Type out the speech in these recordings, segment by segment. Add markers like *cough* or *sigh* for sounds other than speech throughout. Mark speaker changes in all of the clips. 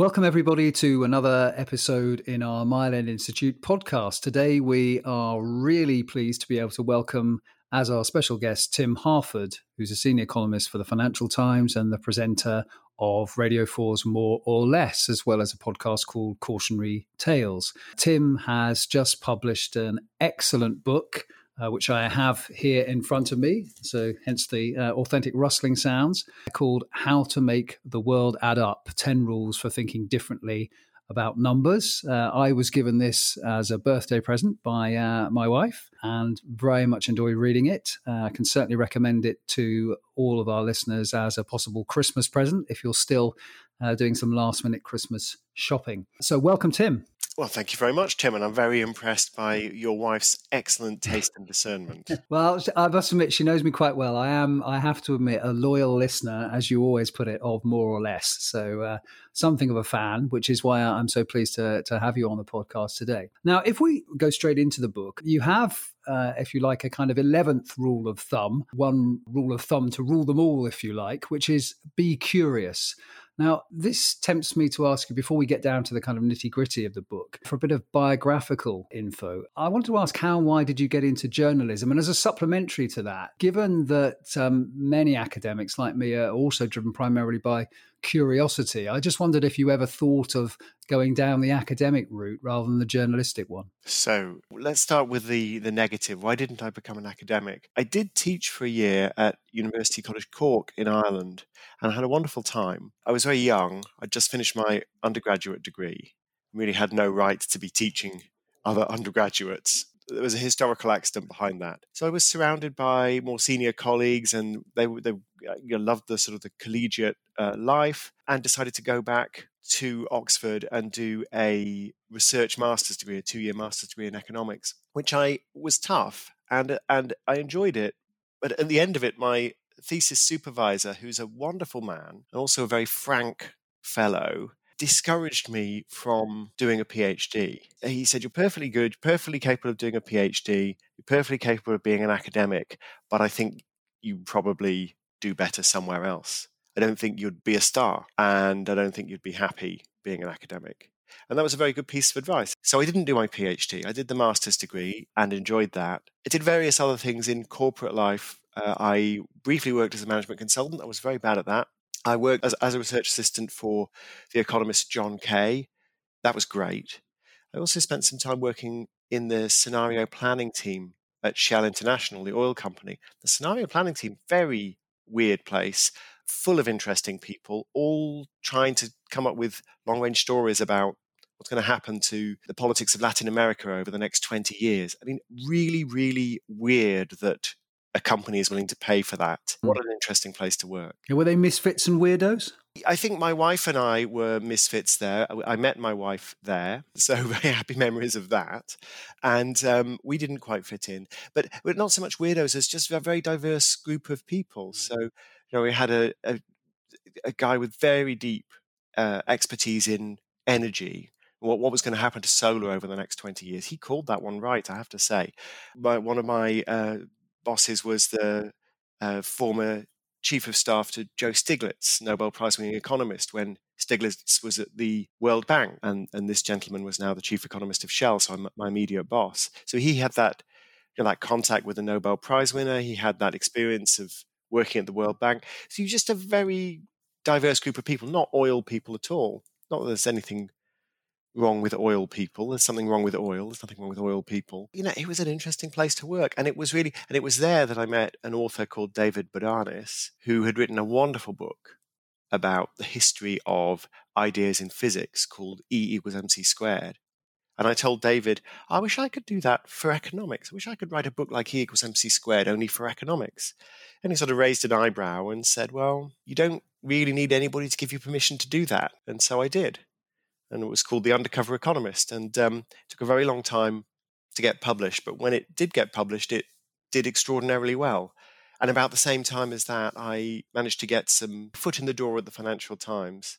Speaker 1: Welcome, everybody, to another episode in our End Institute podcast. Today, we are really pleased to be able to welcome as our special guest Tim Harford, who's a senior columnist for the Financial Times and the presenter of Radio 4's More or Less, as well as a podcast called Cautionary Tales. Tim has just published an excellent book uh, which I have here in front of me. So, hence the uh, authentic rustling sounds, called How to Make the World Add Up 10 Rules for Thinking Differently About Numbers. Uh, I was given this as a birthday present by uh, my wife and very much enjoy reading it. Uh, I can certainly recommend it to all of our listeners as a possible Christmas present if you're still doing some last minute Christmas shopping. So, welcome, Tim.
Speaker 2: Well, thank you very much, Tim, and I'm very impressed by your wife's excellent taste and discernment. *laughs*
Speaker 1: well, I must admit, she knows me quite well. I am, I have to admit, a loyal listener, as you always put it, of more or less. So, uh, something of a fan, which is why I'm so pleased to, to have you on the podcast today. Now, if we go straight into the book, you have uh, if you like, a kind of 11th rule of thumb, one rule of thumb to rule them all, if you like, which is be curious. Now, this tempts me to ask you before we get down to the kind of nitty gritty of the book for a bit of biographical info. I want to ask how and why did you get into journalism? And as a supplementary to that, given that um, many academics like me are also driven primarily by curiosity. I just wondered if you ever thought of going down the academic route rather than the journalistic one.
Speaker 2: So let's start with the the negative. Why didn't I become an academic? I did teach for a year at University College Cork in Ireland and I had a wonderful time. I was very young. I'd just finished my undergraduate degree. Really had no right to be teaching other *laughs* undergraduates there was a historical accident behind that. So I was surrounded by more senior colleagues, and they they you know, loved the sort of the collegiate uh, life, and decided to go back to Oxford and do a research master's degree, a two year master's degree in economics, which I was tough and and I enjoyed it. But at the end of it, my thesis supervisor, who's a wonderful man and also a very frank fellow, discouraged me from doing a PhD. He said, You're perfectly good, perfectly capable of doing a PhD, you're perfectly capable of being an academic, but I think you probably do better somewhere else. I don't think you'd be a star, and I don't think you'd be happy being an academic. And that was a very good piece of advice. So I didn't do my PhD. I did the master's degree and enjoyed that. I did various other things in corporate life. Uh, I briefly worked as a management consultant. I was very bad at that. I worked as, as a research assistant for the economist John Kay. That was great. I also spent some time working in the scenario planning team at Shell International, the oil company. The scenario planning team, very weird place, full of interesting people, all trying to come up with long range stories about what's going to happen to the politics of Latin America over the next 20 years. I mean, really, really weird that a company is willing to pay for that. What hmm. an interesting place to work.
Speaker 1: Were they misfits and weirdos?
Speaker 2: I think my wife and I were misfits there. I met my wife there, *laughs* so very happy memories of that. And um, we didn't quite fit in, but but not so much weirdos as just a very diverse group of people. So you know, we had a a, a guy with very deep uh, expertise in energy. What, what was going to happen to solar over the next 20 years? He called that one right, I have to say. My, one of my uh, bosses was the uh, former chief of staff to Joe Stiglitz, Nobel Prize winning economist, when Stiglitz was at the World Bank. And, and this gentleman was now the chief economist of Shell, so my immediate boss. So he had that, you know, that contact with the Nobel Prize winner. He had that experience of working at the World Bank. So you're just a very diverse group of people, not oil people at all. Not that there's anything wrong with oil people. There's something wrong with oil. There's nothing wrong with oil people. You know, it was an interesting place to work. And it was really, and it was there that I met an author called David Bodanis, who had written a wonderful book about the history of ideas in physics called E equals mc squared. And I told David, I wish I could do that for economics. I wish I could write a book like E equals mc squared only for economics. And he sort of raised an eyebrow and said, Well, you don't really need anybody to give you permission to do that. And so I did and it was called The Undercover Economist. And um, it took a very long time to get published, but when it did get published, it did extraordinarily well. And about the same time as that, I managed to get some foot in the door at the Financial Times.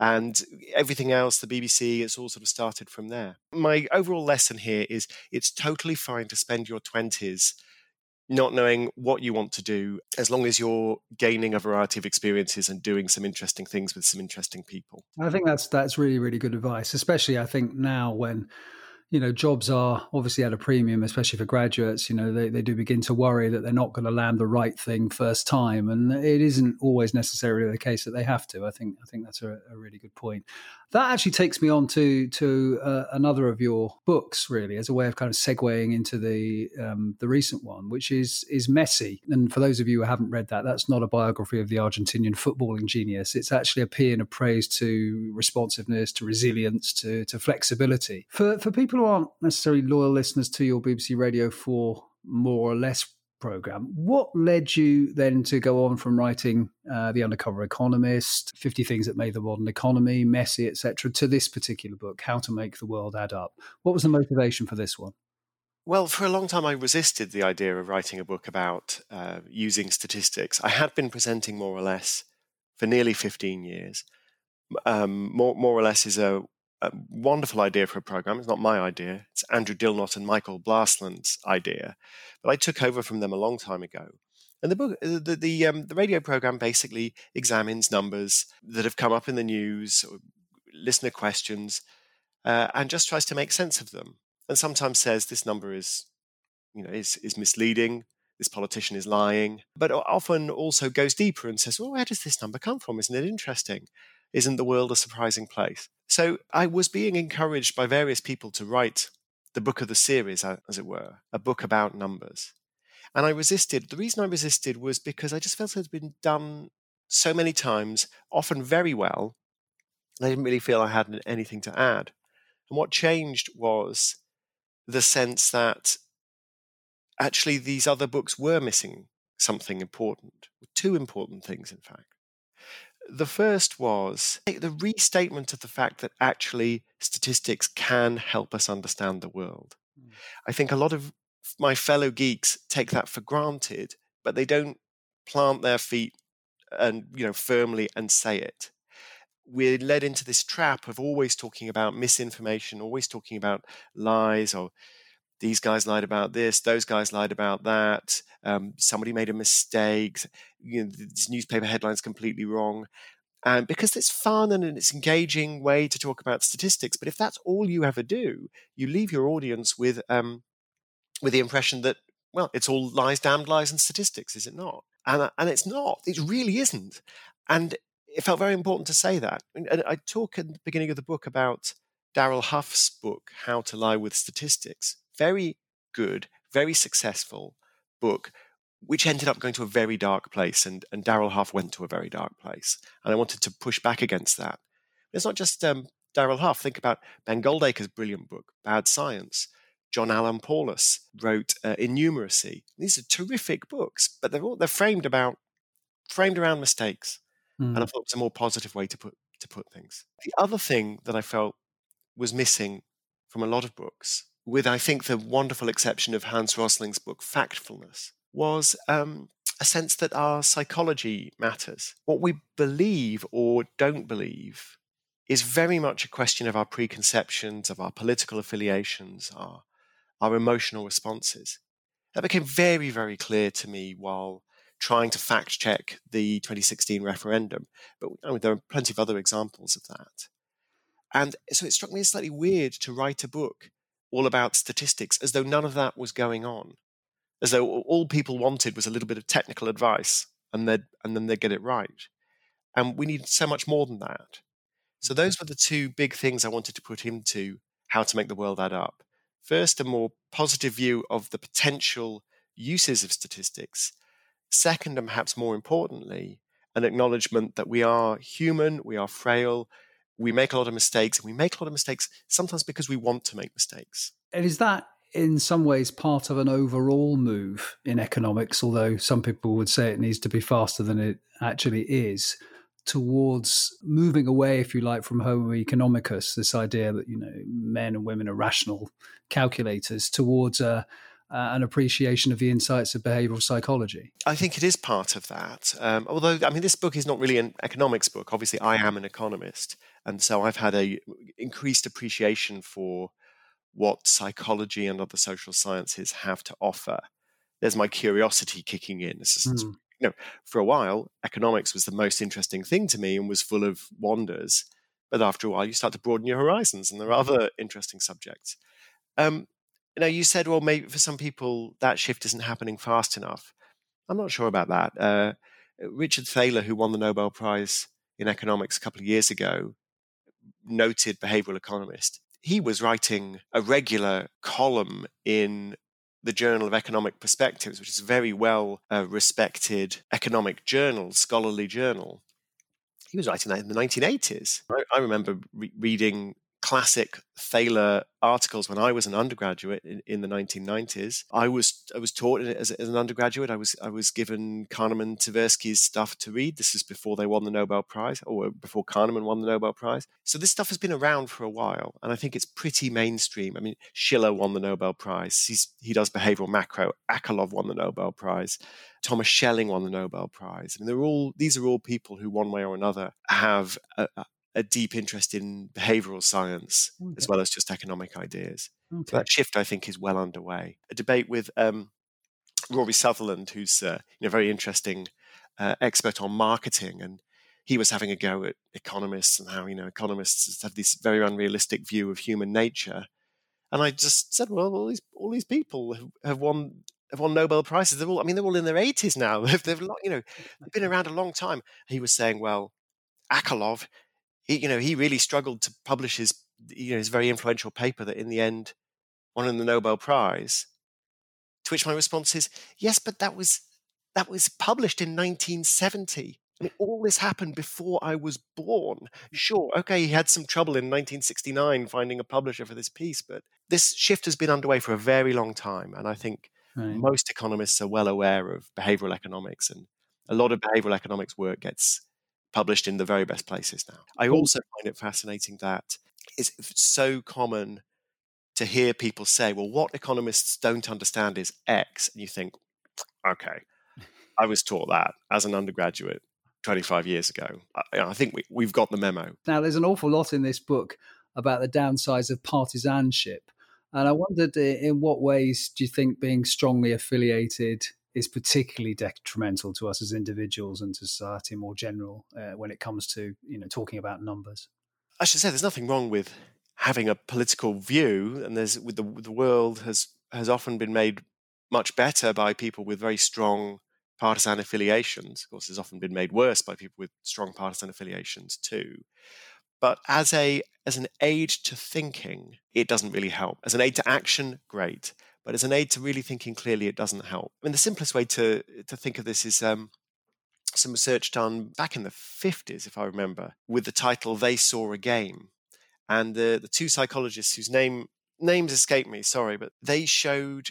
Speaker 2: And everything else, the BBC, it's all sort of started from there. My overall lesson here is it's totally fine to spend your 20s not knowing what you want to do, as long as you're gaining a variety of experiences and doing some interesting things with some interesting people.
Speaker 1: I think that's that's really really good advice, especially I think now when you know, jobs are obviously at a premium, especially for graduates. You know, they, they do begin to worry that they're not going to land the right thing first time, and it isn't always necessarily the case that they have to. I think I think that's a, a really good point. That actually takes me on to to uh, another of your books, really, as a way of kind of segueing into the um, the recent one, which is is Messy. And for those of you who haven't read that, that's not a biography of the Argentinian footballing genius. It's actually a paean of praise to responsiveness, to resilience, to to flexibility. For for people aren't necessarily loyal listeners to your BBC Radio 4 more or less program, what led you then to go on from writing uh, The Undercover Economist, 50 Things That Made the Modern Economy, Messy, etc., to this particular book, How to Make the World Add Up? What was the motivation for this one?
Speaker 2: Well, for a long time, I resisted the idea of writing a book about uh, using statistics. I had been presenting more or less for nearly 15 years. Um, more, more or less is a a wonderful idea for a program. It's not my idea. It's Andrew Dilnot and Michael Blastland's idea, but I took over from them a long time ago. And the book, uh, the the, um, the radio program basically examines numbers that have come up in the news, listener questions, uh, and just tries to make sense of them. And sometimes says this number is, you know, is is misleading. This politician is lying, but often also goes deeper and says, "Well, where does this number come from? Isn't it interesting? Isn't the world a surprising place?" So I was being encouraged by various people to write the book of the series, as it were, a book about numbers. And I resisted. The reason I resisted was because I just felt it had been done so many times, often very well. I didn't really feel I had anything to add. And what changed was the sense that actually these other books were missing something important, two important things, in fact. The first was the restatement of the fact that actually statistics can help us understand the world. Mm. I think a lot of my fellow geeks take that for granted, but they don't plant their feet and you know firmly and say it. We're led into this trap of always talking about misinformation, always talking about lies or these guys lied about this, those guys lied about that. Um, somebody made a mistake. You know, this newspaper headline's completely wrong. And because it's fun and it's engaging way to talk about statistics, but if that's all you ever do, you leave your audience with um, with the impression that well, it's all lies, damned lies, and statistics, is it not? And uh, and it's not. It really isn't. And it felt very important to say that. And I talk at the beginning of the book about Darrell Huff's book, How to Lie with Statistics, very good, very successful book, which ended up going to a very dark place. And, and Darrell Huff went to a very dark place. And I wanted to push back against that. It's not just um, Darrell Huff. Think about Ben Goldacre's brilliant book, Bad Science. John Allen Paulos wrote uh, Innumeracy. These are terrific books, but they're all, they're framed about framed around mistakes, mm. and I hmm. thought it was a more positive way to put to put things. The other thing that I felt was missing from a lot of books with I think the wonderful exception of Hans Rosling's book Factfulness, was um, a sense that our psychology matters. What we believe or don't believe is very much a question of our preconceptions, of our political affiliations, our, our emotional responses. That became very, very clear to me while trying to fact check the 2016 referendum. But I mean, there are plenty of other examples of that. And so it struck me as slightly weird to write a book all about statistics as though none of that was going on, as though all people wanted was a little bit of technical advice and, they'd, and then they'd get it right. And we need so much more than that. So, mm. those were the two big things I wanted to put into how to make the world add up. First, a more positive view of the potential uses of statistics. Second, and perhaps more importantly, an acknowledgement that we are human, we are frail, we make a lot of mistakes and we make a lot of mistakes sometimes because we want to make mistakes
Speaker 1: and is that in some ways part of an overall move in economics although some people would say it needs to be faster than it actually is towards moving away if you like from homo economicus this idea that you know men and women are rational calculators towards a uh, an appreciation of the insights of behavioral psychology?
Speaker 2: I think it is part of that. Um, although, I mean, this book is not really an economics book. Obviously, I am an economist, and so I've had a increased appreciation for what psychology and other social sciences have to offer. there's my curiosity kicking in. Just, mm. You know, for a while, economics was the most interesting thing to me and was full of wonders. But after a while, you start to broaden your horizons, and there are other interesting subjects. Um, you know, you said, well, maybe for some people that shift isn't happening fast enough. I'm not sure about that. Uh, Richard Thaler, who won the Nobel Prize in economics a couple of years ago, noted behavioral economist, he was writing a regular column in the Journal of Economic Perspectives, which is a very well uh, respected economic journal, scholarly journal. He was writing that in the 1980s. I, I remember re- reading classic Thaler articles when I was an undergraduate in, in the 1990s. I was I was taught as, as, an undergraduate. I was I was given Kahneman Tversky's stuff to read. This is before they won the Nobel Prize, or before Kahneman won the Nobel Prize. So this stuff has been around for a while, and I think it's pretty mainstream. I mean, Shiller won the Nobel Prize. He's, he does behavioral macro. Akerlof won the Nobel Prize. Thomas Schelling won the Nobel Prize. I mean, they're all these are all people who, one way or another, have a, a deep interest in behavioral science okay. as well as just economic ideas. Okay. So that shift, I think, is well underway. A debate with um, Rory Sutherland, who's uh, you know very interesting uh, expert on marketing, and he was having a go at economists and how you know economists have this very unrealistic view of human nature. And I just said, well, all these all these people have, have won have won Nobel prizes. They're all, I mean, they're all in their eighties now. *laughs* They've, they've, you know, they've been around a long time. He was saying, well, Akerlof, he, you know, he really struggled to publish his, you know, his very influential paper that in the end won him the Nobel Prize. To which my response is, yes, but that was that was published in 1970. I mean, all this happened before I was born. Sure, okay, he had some trouble in 1969 finding a publisher for this piece, but this shift has been underway for a very long time, and I think right. most economists are well aware of behavioral economics, and a lot of behavioral economics work gets published in the very best places now. I also find it fascinating that it's so common to hear people say, well, what economists don't understand is X. And you think, okay, *laughs* I was taught that as an undergraduate 25 years ago. I, I think we, we've got the memo.
Speaker 1: Now, there's an awful lot in this book about the downsides of partisanship. And I wondered in what ways do you think being strongly affiliated is particularly detrimental to us as individuals and to society more general uh, when it comes to you know talking about numbers.
Speaker 2: I should say there's nothing wrong with having a political view, and there's with the the world has has often been made much better by people with very strong partisan affiliations. Of course, has often been made worse by people with strong partisan affiliations too. But as a as an aid to thinking, it doesn't really help. As an aid to action, great. But as an aid to really thinking clearly, it doesn't help. I mean, the simplest way to to think of this is um, some research done back in the 50s, if I remember, with the title "They Saw a Game," and the the two psychologists whose name names escape me, sorry, but they showed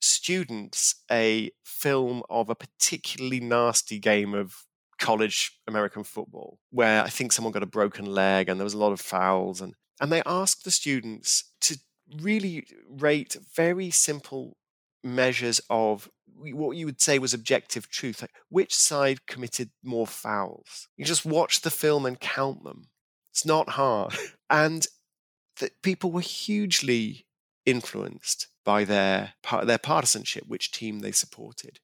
Speaker 2: students a film of a particularly nasty game of college American football where I think someone got a broken leg and there was a lot of fouls and and they asked the students to really rate very simple measures of what you would say was objective truth. Like which side committed more fouls? You just watch the film and count them. It's not hard. *laughs* And that people were hugely influenced by their their partisanship, which team they supported.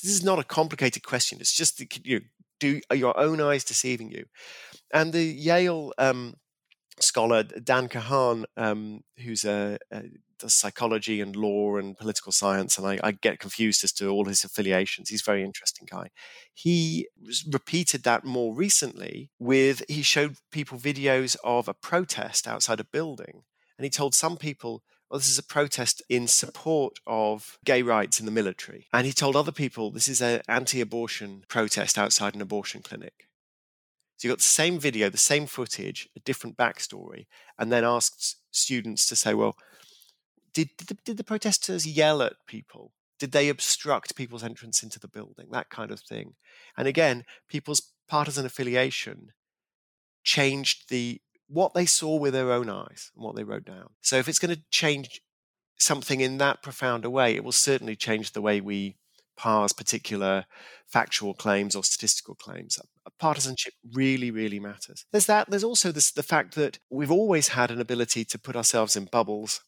Speaker 2: This is not a complicated question. It's just you know, do your own eyes deceiving you? And the Yale um, scholar Dan Kahan, um, who's a, a, does psychology and law and political science, and I, I, get confused as to all his affiliations. He's a very interesting guy. He repeated that more recently with he showed people videos of a protest outside a building, and he told some people. Well, this is a protest in support of gay rights in the military. And he told other people this is an anti abortion protest outside an abortion clinic. So you got the same video, the same footage, a different backstory, and then asked students to say, well, did, did the, did the protesters yell at people? Did they obstruct people's entrance into the building? That kind of thing. And again, people's partisan affiliation changed the what they saw with their own eyes and what they wrote down. So if it's going to change something in that profound a way, it will certainly change the way we parse particular factual claims or statistical claims. Partisanship really, really matters. There's that. There's also this, the fact that we've always had an ability to put ourselves in bubbles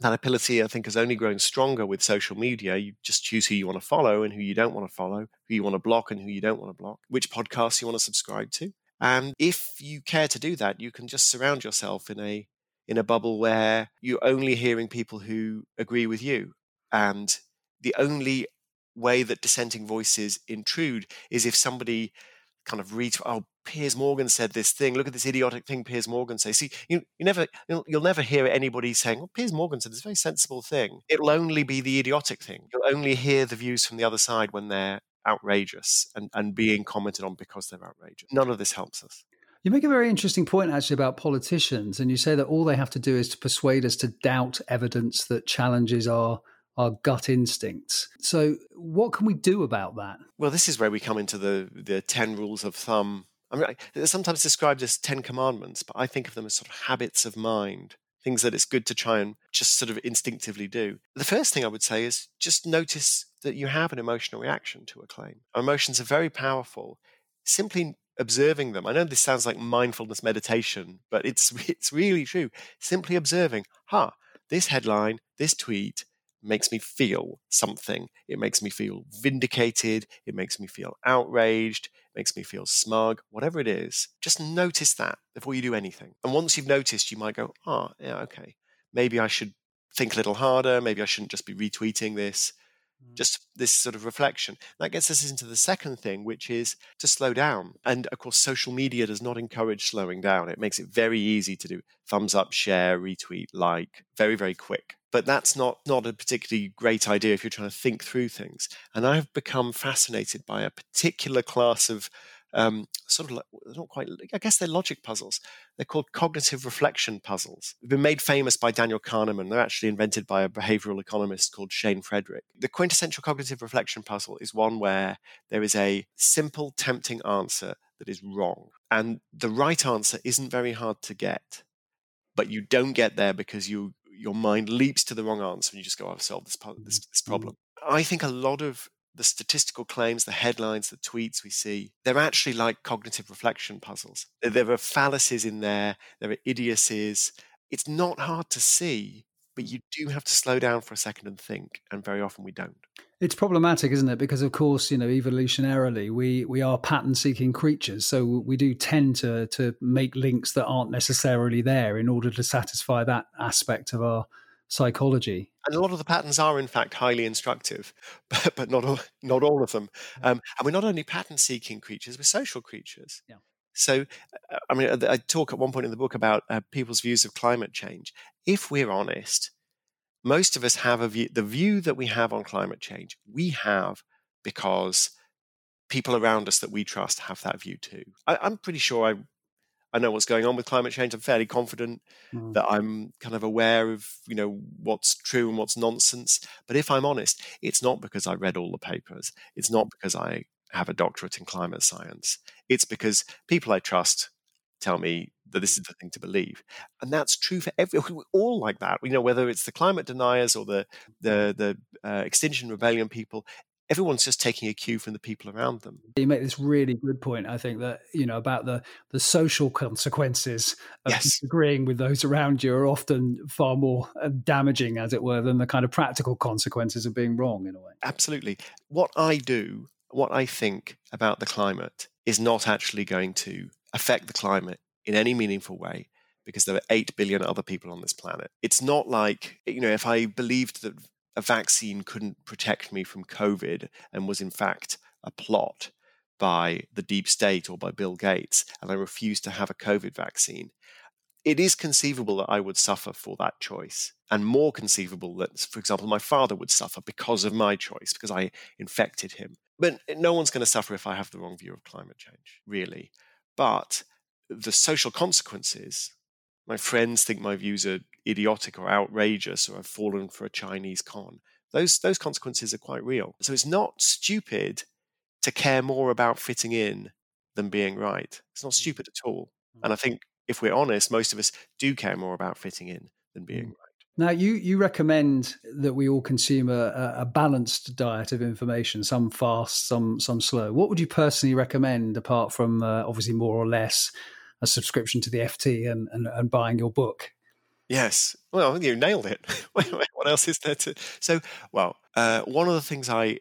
Speaker 2: That ability, I think, has only grown stronger with social media. You just choose who you want to follow and who you don't want to follow, who you want to block and who you don't want to block, which podcasts you want to subscribe to. And if you care to do that, you can just surround yourself in a in a bubble where you're only hearing people who agree with you. And the only way that dissenting voices intrude is if somebody kind of reads, oh, Piers Morgan said this thing. Look at this idiotic thing Piers Morgan says. See, you, you never, you'll, you'll never hear anybody saying, well, Piers Morgan said this very sensible thing. It'll only be the idiotic thing. You'll only hear the views from the other side when they're outrageous and, and being commented on because they're outrageous. None of this helps us.
Speaker 1: You make a very interesting point actually about politicians, and you say that all they have to do is to persuade us to doubt evidence that challenges our our gut instincts. So, what can we do about that?
Speaker 2: Well, this is where we come into the the ten rules of thumb. I mean, they're sometimes described as ten commandments, but I think of them as sort of habits of mind, things that it's good to try and just sort of instinctively do. The first thing I would say is just notice that you have an emotional reaction to a claim. Our emotions are very powerful. Simply observing them. I know this sounds like mindfulness meditation, but it's *laughs* it's really true. Simply observing, huh, this headline, this tweet makes me feel something. It makes me feel vindicated, it makes me feel outraged, it makes me feel smug, whatever it is. Just notice that before you do anything. And once you've noticed, you might go, "Oh, yeah, okay. Maybe I should think a little harder, maybe I shouldn't just be retweeting this." Mm. just this sort of reflection. That gets us into the second thing, which is to slow down. And of course, social media does not encourage slowing down. It makes it very easy to do thumbs up, share, retweet, like, very, very quick. But that's not, not a particularly great idea if you're trying to think through things. And I've become fascinated by a particular class of um, sort of like, not quite, I guess they're logic puzzles. They're called cognitive reflection puzzles. They've been made famous by Daniel Kahneman. They're actually invented by a behavioral economist called Shane Frederick. The quintessential cognitive reflection puzzle is one where there is a simple, tempting answer that is wrong. And the right answer isn't very hard to get, but you don't get there because you your mind leaps to the wrong answer and you just go, I've solved this, this, this mm-hmm. problem. I think a lot of the statistical claims, the headlines, the tweets we see, they're actually like cognitive reflection puzzles. There are fallacies in there, there are idiocies. It's not hard to see, but you do have to slow down for a second and think, and very often we don't.
Speaker 1: It's problematic, isn't it? Because of course, you know, evolutionarily, we we are pattern-seeking creatures, so we do tend to to make links that aren't necessarily there in order to satisfy that aspect of our psychology.
Speaker 2: And a lot of the patterns are, in fact, highly instructive, *laughs* but, but not all, not all of them. Um, and we're not only pattern-seeking creatures; we're social creatures. Yeah. So, uh, I mean, I talk at one point in the book about uh, people's views of climate change. If we're honest, most of us have a view. The view that we have on climate change, we have because people around us that we trust have that view too. I, I'm pretty sure I I know what's going on with climate change. I'm fairly confident mm. that I'm kind of aware of you know what's true and what's nonsense. But if I'm honest, it's not because I read all the papers. It's not because I have a doctorate in climate science. It's because people I trust tell me that this is the thing to believe, and that's true for every. *laughs* We're all like that. You know, whether it's the climate deniers or the the the uh, Extinction Rebellion people everyone's just taking a cue from the people around them.
Speaker 1: You make this really good point. I think that you know about the the social consequences of yes. disagreeing with those around you are often far more uh, damaging, as it were, than the kind of practical consequences of being wrong in a way.
Speaker 2: Absolutely. What I do, what I think about the climate, is not actually going to affect the climate in any meaningful way because there are 8 billion other people on this planet. It's not like, you know, if I believed that a vaccine couldn't protect me from COVID and was in fact a plot by the deep state or by Bill Gates, and I refused to have a COVID vaccine, it is conceivable that I would suffer for that choice, and more conceivable that, for example, my father would suffer because of my choice, because I infected him. But no one's going to suffer if I have the wrong view of climate change, really. But the social consequences my friends think my views are idiotic or outrageous or I've fallen for a Chinese con. Those those consequences are quite real. So it's not stupid to care more about fitting in than being right. It's not mm. stupid at all. And I mm. think if we're honest, most of us do care more about fitting in than being mm. right.
Speaker 1: Now, you, you recommend that we all consume a, a, balanced diet of information, some fast, some some slow. What would you personally recommend, apart from uh, obviously more or less a subscription to the FT and, and, and buying your book?
Speaker 2: Yes. Well, you nailed it. *laughs* what else is there to? So, well, uh, one of the things I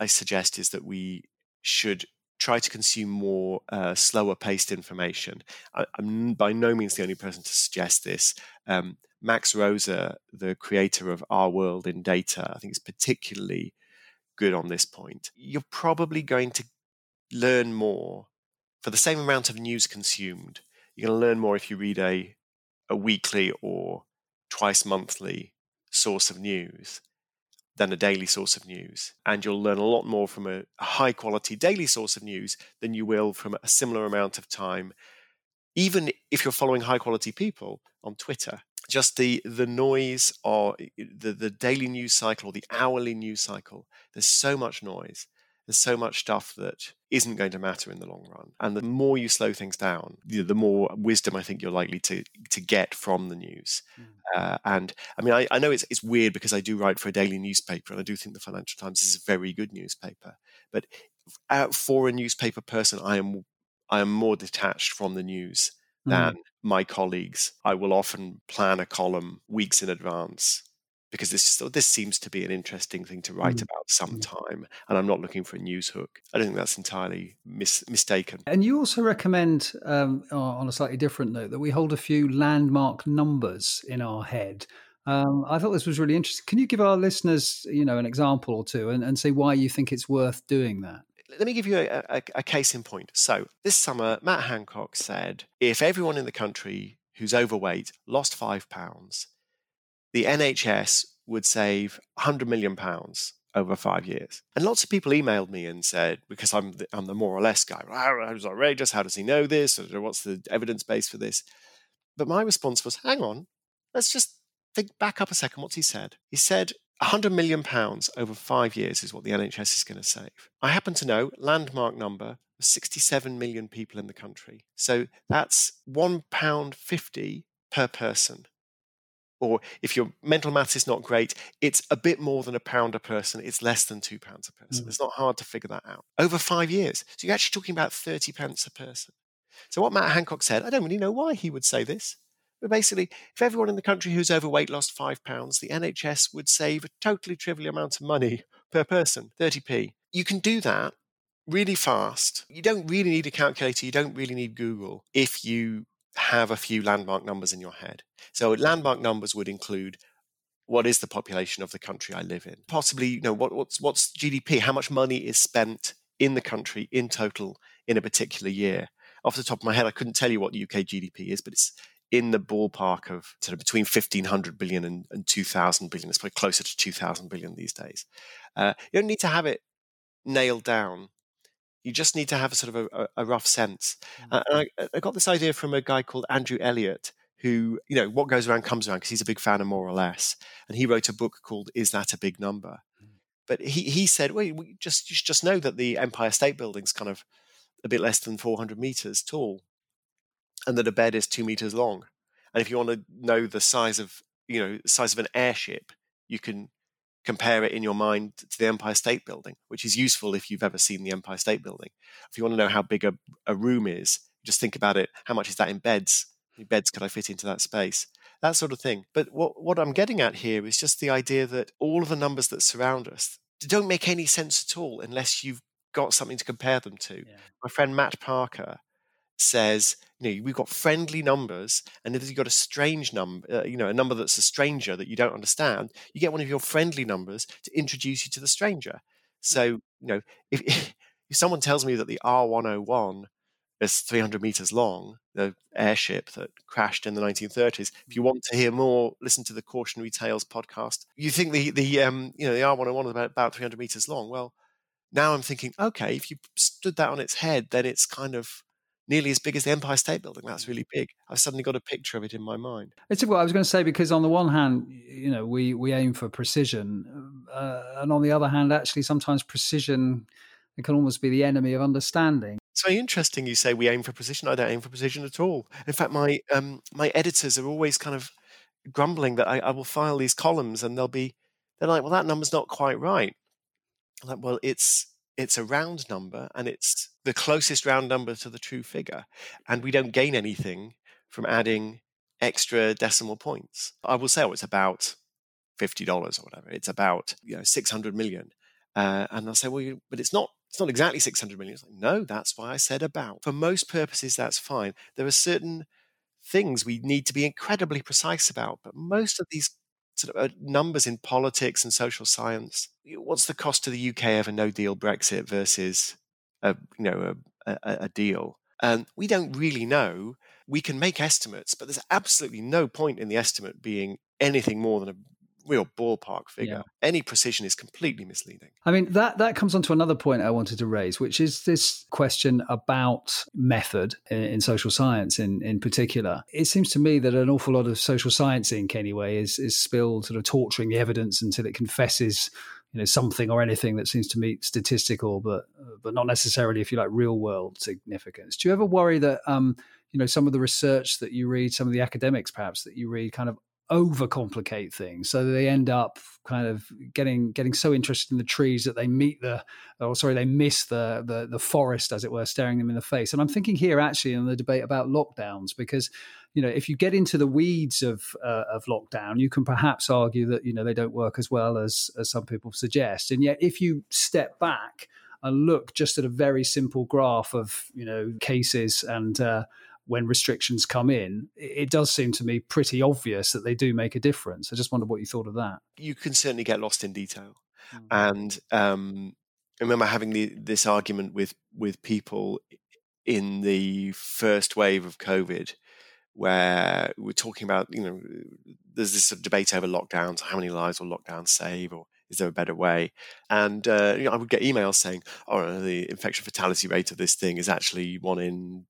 Speaker 2: I suggest is that we should try to consume more uh, slower paced information. I, am by no means the only person to suggest this. Um, Max Roser, the creator of Our World in Data, I think is particularly good on this point. You're probably going to learn more for the same amount of news consumed. You're going to learn more if you read a a weekly or twice monthly source of news than a daily source of news. And you'll learn a lot more from a, high quality daily source of news than you will from a similar amount of time, even if you're following high quality people on Twitter. Just the the noise or the, the daily news cycle or the hourly news cycle, there's so much noise there's so much stuff that isn't going to matter in the long run. And the more you slow things down, the, the more wisdom I think you're likely to to get from the news. Mm. Uh, and I mean, I, I, know it's it's weird because I do write for a daily newspaper, and I do think the Financial Times is a very good newspaper. But uh, for a newspaper person, I am I am more detached from the news mm. than my colleagues. I will often plan a column weeks in advance because this this seems to be an interesting thing to write mm. about sometime, and I'm not looking for a news hook. I don't think that's entirely mis- mistaken.
Speaker 1: And you also recommend, um, on a slightly different note, that we hold a few landmark numbers in our head. Um, I thought this was really interesting. Can you give our listeners, you know, an example or two, and, and say why you think it's worth doing that?
Speaker 2: Let me give you a, a, a case in point. So this summer, Matt Hancock said, if everyone in the country who's overweight lost five pounds the NHS would save 100 million pounds over five years. And lots of people emailed me and said, because I'm the, I'm the more or less guy, I was outrageous. How does he know this? What's the evidence base for this? But my response was, hang on, let's just think back up a second. What's he said? He said 100 million pounds over five years is what the NHS is going to save. I happen to know landmark number 67 million people in the country. So that's one pound 50 per person or if your mental maths is not great, it's a bit more than a pound a person. It's less than two pounds a person. Mm. It's not hard to figure that out. Over five years. So you're actually talking about 30 pence a person. So what Matt Hancock said, I don't really know why he would say this. But basically, if everyone in the country who's overweight lost five pounds, the NHS would save a totally trivial amount of money per person, 30p. You can do that really fast. You don't really need a calculator. You don't really need Google if you have a few landmark numbers in your head. So landmark numbers would include what is the population of the country I live in? Possibly, you know, what, what's what's GDP? How much money is spent in the country in total in a particular year? Off the top of my head, I couldn't tell you what the UK GDP is, but it's in the ballpark of sort of between 1500 billion and, and 2000 billion. It's probably closer to 2000 billion these days. Uh, you don't need to have it nailed down you just need to have a sort of a, a rough sense. Mm-hmm. and I, I, got this idea from a guy called Andrew Elliott, who, you know, what goes around comes around because he's a big fan of more or less. And he wrote a book called Is That a Big Number? Mm-hmm. But he, he said, well, we just, you just know that the Empire State Building's kind of a bit less than 400 meters tall and that a bed is two meters long. And if you want to know the size of, you know, size of an airship, you can compare it in your mind to the Empire State Building, which is useful if you've ever seen the Empire State Building. If you want to know how big a, a room is, just think about it. How much is that in beds? How many beds could I fit into that space? That sort of thing. But what, what I'm getting at here is just the idea that all of the numbers that surround us don't make any sense at all unless you've got something to compare them to. Yeah. My friend Matt Parker says, you know, we've got friendly numbers, and if you've got a strange number, uh, you know, a number that's a stranger that you don't understand, you get one of your friendly numbers to introduce you to the stranger. So, you know, if, *laughs* if someone tells me that the R101 is 300 meters long, the airship that crashed in the 1930s. If you mm. want to hear more, listen to the Cautionary Tales podcast. You think the the um, you know the R101 is about, about 300 meters long. Well, now I'm thinking, okay, if you stood that on its head, then it's kind of nearly as big as the Empire State Building. That's really big. I've suddenly got a picture of it in my mind.
Speaker 1: It's what I was going to say because on the one hand, you know, we we aim for precision, uh, and on the other hand, actually, sometimes precision it can almost be the enemy of understanding.
Speaker 2: It's very interesting you say we aim for precision. I don't aim for precision at all. In fact, my um, my editors are always kind of grumbling that I, I will file these columns and they'll be they're like, well, that number's not quite right. I'm like, well, it's it's a round number and it's the closest round number to the true figure. And we don't gain anything from adding extra decimal points. I will say, oh, it's about fifty dollars or whatever. It's about you know six hundred million. Uh, and I'll say, well, you, but it's not. It's not exactly six hundred million. It's like, no, that's why I said about. For most purposes, that's fine. There are certain things we need to be incredibly precise about, but most of these sort of uh, numbers in politics and social science. What's the cost to the UK of a No Deal Brexit versus a you know a, a, a deal? Um, we don't really know. We can make estimates, but there's absolutely no point in the estimate being anything more than a real ballpark figure. Yeah. Any precision is completely misleading.
Speaker 1: I mean, that, that comes on to another point I wanted to raise, which is this question about method in, in, social science in, in particular. It seems to me that an awful lot of social science ink, anyway, is, is spilled sort of torturing the evidence until it confesses you know something or anything that seems to meet statistical but but not necessarily if you like real world significance do you ever worry that um you know some of the research that you read some of the academics perhaps that you read kind of overcomplicate things. So they end up kind of getting getting so interested in the trees that they meet the or sorry they miss the, the the forest as it were staring them in the face. And i'm thinking here actually in the debate about lockdowns because you know if you get into the weeds of uh, of lockdown you can perhaps argue that you know they don't work as well as as some people suggest. And yet if you step back and look just at a very simple graph of you know cases and uh, when restrictions come in, it does seem to me pretty obvious that they do make a difference. I just wonder what you thought of that.
Speaker 2: You can certainly get lost in detail, mm-hmm. and um, I remember having the, this argument with with people in the first wave of COVID, where we're talking about you know there's this sort of debate over lockdowns, how many lives will lockdowns save, or is there a better way? And uh, you know, I would get emails saying, "Oh, the infection fatality rate of this thing is actually one in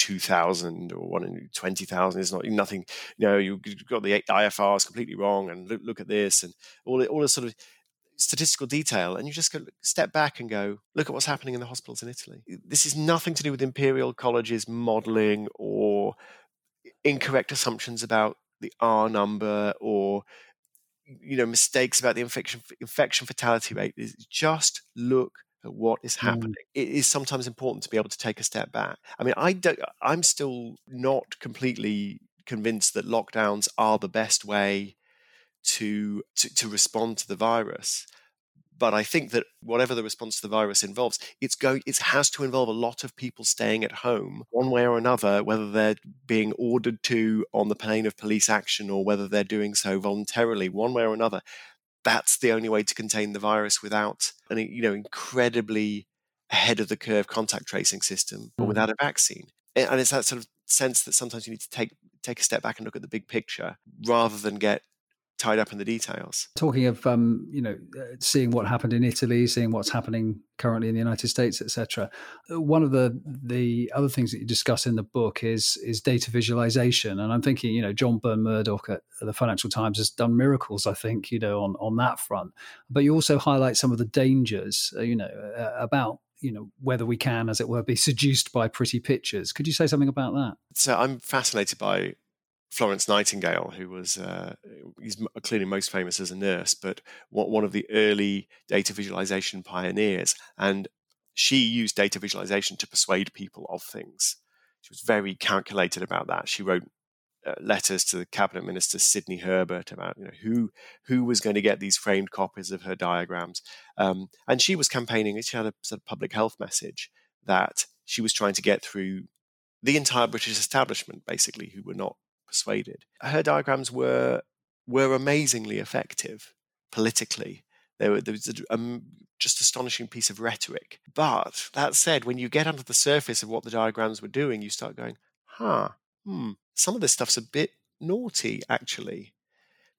Speaker 2: 2,000 or one in 20,000 is not nothing. You know, you've got the IFR is completely wrong, and look, look at this, and all all this sort of statistical detail, and you just go step back and go, look at what's happening in the hospitals in Italy. This is nothing to do with Imperial College's modelling or incorrect assumptions about the R number or you know mistakes about the infection infection fatality rate. Is just look what is mm. happening. Mm. It is sometimes important to be able to take a step back. I mean, I don't, I'm still not completely convinced that lockdowns are the best way to, to, to respond to the virus. But I think that whatever the response to the virus involves, it's going it has to involve a lot of people staying at home one way or another, whether they're being ordered to on the pain of police action or whether they're doing so voluntarily, one way or another that's the only way to contain the virus without an you know incredibly ahead of the curve contact tracing system, but mm. without a vaccine. And it's that sort of sense that sometimes you need to take take a step back and look at the big picture rather than get tied up in the details.
Speaker 1: Talking of um, you know uh, seeing what happened in Italy, seeing what's happening currently in the United States, etc. Uh, one of the the other things that you discuss in the book is is data visualization, and I'm thinking you know John Burn-Murdoch at the Financial Times has done miracles, I think you know on on that front. But you also highlight some of the dangers, uh, you know, uh, about you know whether we can, as it were, be *laughs* seduced by pretty pictures. Could you say something about that?
Speaker 2: So I'm fascinated by Florence Nightingale, who was uh, clearly most famous as a nurse, but one of the early data visualization pioneers, and she used data visualization to persuade people of things. She was very calculated about that. She wrote uh, letters to the cabinet minister Sidney Herbert about you know who who was going to get these framed copies of her diagrams, um, and she was campaigning. She had a sort of public health message that she was trying to get through the entire British establishment, basically, who were not persuaded. Her diagrams were were amazingly effective politically. They were there was a um, just astonishing piece of rhetoric. But that said, when you get under the surface of what the diagrams were doing, you start going, "Huh, hmm, some of this stuff's a bit naughty, actually."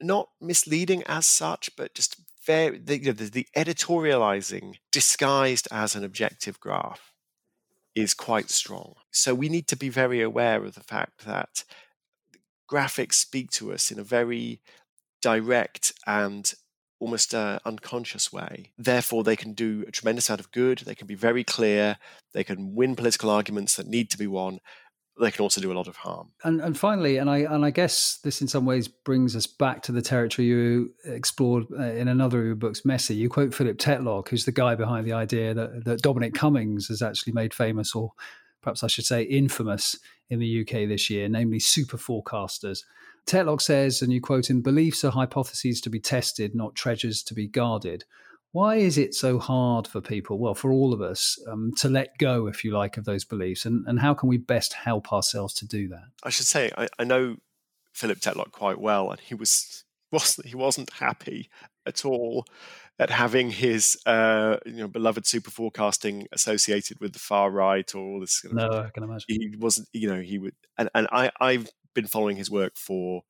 Speaker 2: Not misleading as such, but just very the, you know, the, the editorializing disguised as an objective graph is quite strong. So we need to be very aware of the fact that graphics speak to us in a very direct and almost uh, unconscious way. Therefore, they can do a tremendous amount of good. They can be very clear. They can win political arguments that need to be won. They can also do a lot of harm.
Speaker 1: And, and finally, and I and I guess this in some ways brings us back to the territory you explored uh, in another of your books, Messy. You quote Philip Tetlock, who's the guy behind the idea that, that Dominic Cummings has actually made famous or perhaps I should say infamous in the UK this year, namely super forecasters. Tetlock says, and you quote him, beliefs are hypotheses to be tested, not treasures to be guarded. Why is it so hard for people, well, for all of us, um, to let go, if you like, of those beliefs? And, and how can we best help ourselves to do that?
Speaker 2: I should say, I, I know Philip Tetlock quite well, and he was *laughs* wasn't he wasn't happy at all at having his uh, you know beloved super forecasting associated with the far right or all this.
Speaker 1: Kind of, no, I can imagine
Speaker 2: he wasn't. You know, he would, and, and I I've been following his work for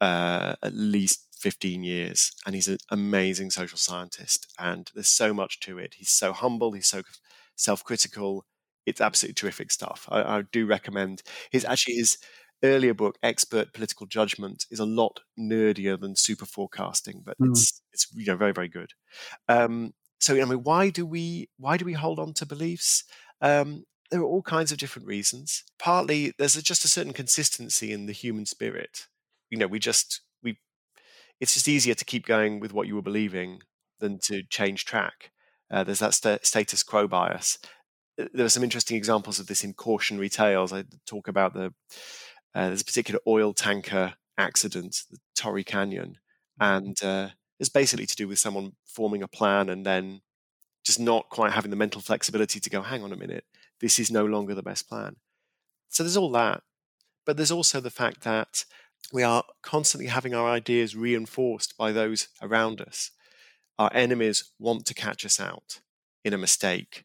Speaker 2: uh, at least 15 years and he's an amazing social scientist and there's so much to it he's so humble he's so self-critical it's absolutely terrific stuff I, I, do recommend his actually his earlier book expert political judgment is a lot nerdier than super forecasting but mm. it's it's you know very very good um, so i mean why do we why do we hold on to beliefs um, there are all kinds of different reasons partly there's a, just a certain consistency in the human spirit you know we just we it's just easier to keep going with what you were believing than to change track. Uh, there's that st- status quo bias. There are some interesting examples of this in cautionary tales. I talk about the uh, there's a particular oil tanker accident, the Torrey Canyon, and uh, it's basically to do with someone forming a plan and then just not quite having the mental flexibility to go, hang on a minute, this is no longer the best plan. So there's all that, but there's also the fact that we are constantly having our ideas reinforced by those around us. Our enemies want to catch us out in a mistake.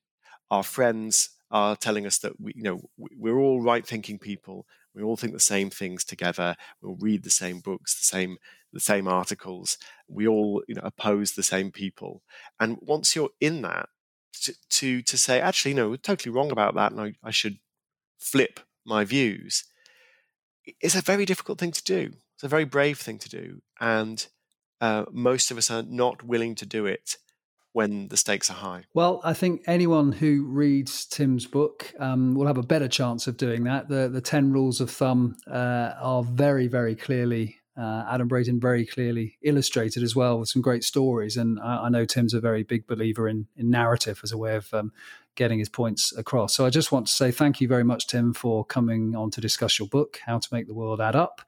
Speaker 2: Our friends are telling us that we, you know, we're all right-thinking people. We all think the same things together. We'll read the same books, the same the same articles. We all, you know, oppose the same people. And once you're in that, to to, to say, actually, no, we're totally wrong about that, and I, I should flip my views it's a very difficult thing to do. It's a very brave thing to do, and uh, most of us are not willing to do it when the stakes are high.
Speaker 1: Well, I think anyone who reads Tim's book um, will have a better chance of doing that. The the ten rules of thumb uh, are very very clearly. Uh, Adam Brayton very clearly illustrated as well with some great stories, and I, I know Tim's a very big believer in in narrative as a way of um, getting his points across. So I just want to say thank you very much, Tim, for coming on to discuss your book, How to Make the World Add Up.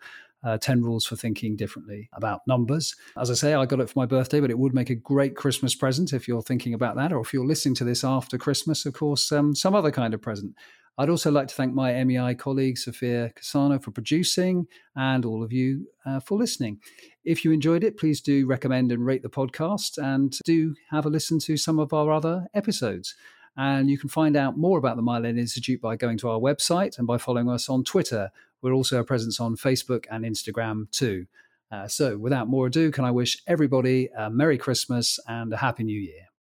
Speaker 1: Uh, 10 rules for thinking differently about numbers. As I say, I got it for my birthday, but it would make a great Christmas present if you're thinking about that, or if you're listening to this after Christmas, of course, um, some other kind of present. I'd also like to thank my MEI colleague, Sophia Casano, for producing and all of you uh, for listening. If you enjoyed it, please do recommend and rate the podcast and do have a listen to some of our other episodes. And you can find out more about the End Institute by going to our website and by following us on Twitter. We're also a presence on Facebook and Instagram too. Uh, so, without more ado, can I wish everybody a Merry Christmas and a Happy New Year?